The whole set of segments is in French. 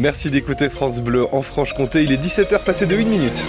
Merci d'écouter France Bleu en Franche-Comté. Il est 17h passé de 1 minute.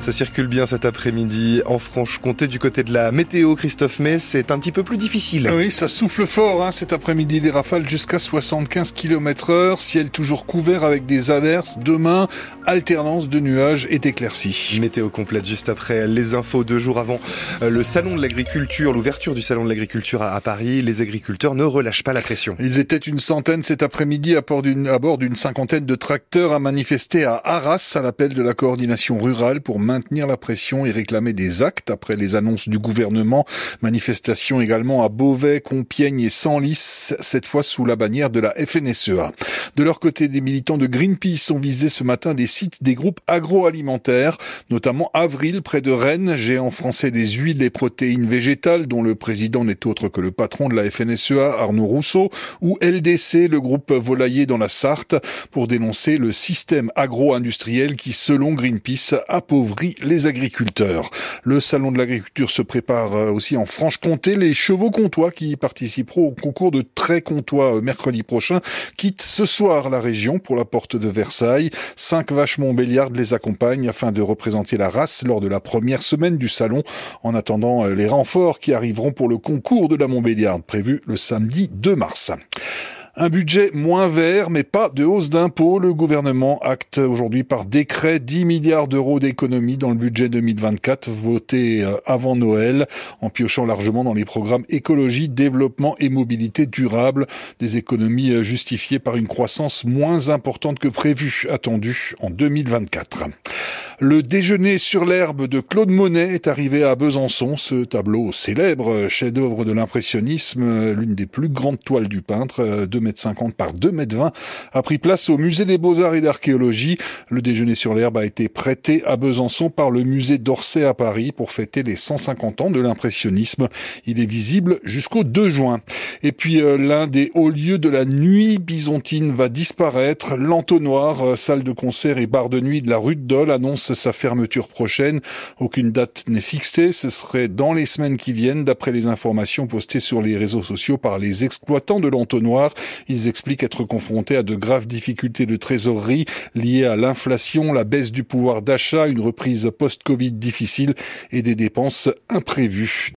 Ça circule bien cet après-midi en Franche-Comté du côté de la météo. Christophe May, c'est un petit peu plus difficile. Oui, ça souffle fort hein, cet après-midi. Des rafales jusqu'à 75 km heure. Ciel toujours couvert avec des averses. Demain, alternance de nuages et d'éclaircies. Météo complète juste après les infos deux jours avant euh, le salon de l'agriculture, l'ouverture du salon de l'agriculture à Paris. Les agriculteurs ne relâchent pas la pression. Ils étaient une centaine cet après-midi à bord d'une cinquantaine de tracteurs à manifester à Arras à l'appel de la coordination rurale pour maintenir la pression et réclamer des actes après les annonces du gouvernement. Manifestation également à Beauvais, Compiègne et Senlis, cette fois sous la bannière de la FNSEA. De leur côté, des militants de Greenpeace ont visé ce matin des sites des groupes agroalimentaires, notamment Avril près de Rennes, géant français des huiles et protéines végétales dont le président n'est autre que le patron de la FNSEA, Arnaud Rousseau, ou LDC, le groupe volailler dans la Sarthe, pour dénoncer le système agro-industriel qui, selon Greenpeace, appauvrit les agriculteurs. Le salon de l'agriculture se prépare euh, aussi en Franche-Comté. Les chevaux comtois qui participeront au concours de très comtois euh, mercredi prochain quittent ce soir la région pour la porte de Versailles. Cinq vaches Montbéliardes les accompagnent afin de représenter la race lors de la première semaine du salon en attendant euh, les renforts qui arriveront pour le concours de la Montbéliarde prévu le samedi 2 mars. Un budget moins vert, mais pas de hausse d'impôts. Le gouvernement acte aujourd'hui par décret 10 milliards d'euros d'économies dans le budget 2024 voté euh, avant Noël, en piochant largement dans les programmes écologie, développement et mobilité durable. Des économies euh, justifiées par une croissance moins importante que prévue, attendue en 2024. Le déjeuner sur l'herbe de Claude Monet est arrivé à Besançon. Ce tableau célèbre, chef-d'œuvre de l'impressionnisme, l'une des plus grandes toiles du peintre, 2 m 50 par 2 m 20, a pris place au musée des Beaux-Arts et d'Archéologie. Le déjeuner sur l'herbe a été prêté à Besançon par le musée d'Orsay à Paris pour fêter les 150 ans de l'impressionnisme. Il est visible jusqu'au 2 juin. Et puis euh, l'un des hauts lieux de la nuit byzantine va disparaître. L'entonnoir, euh, salle de concert et bar de nuit de la rue de Dole sa fermeture prochaine. Aucune date n'est fixée. Ce serait dans les semaines qui viennent, d'après les informations postées sur les réseaux sociaux par les exploitants de l'entonnoir. Ils expliquent être confrontés à de graves difficultés de trésorerie liées à l'inflation, la baisse du pouvoir d'achat, une reprise post-Covid difficile et des dépenses imprévues.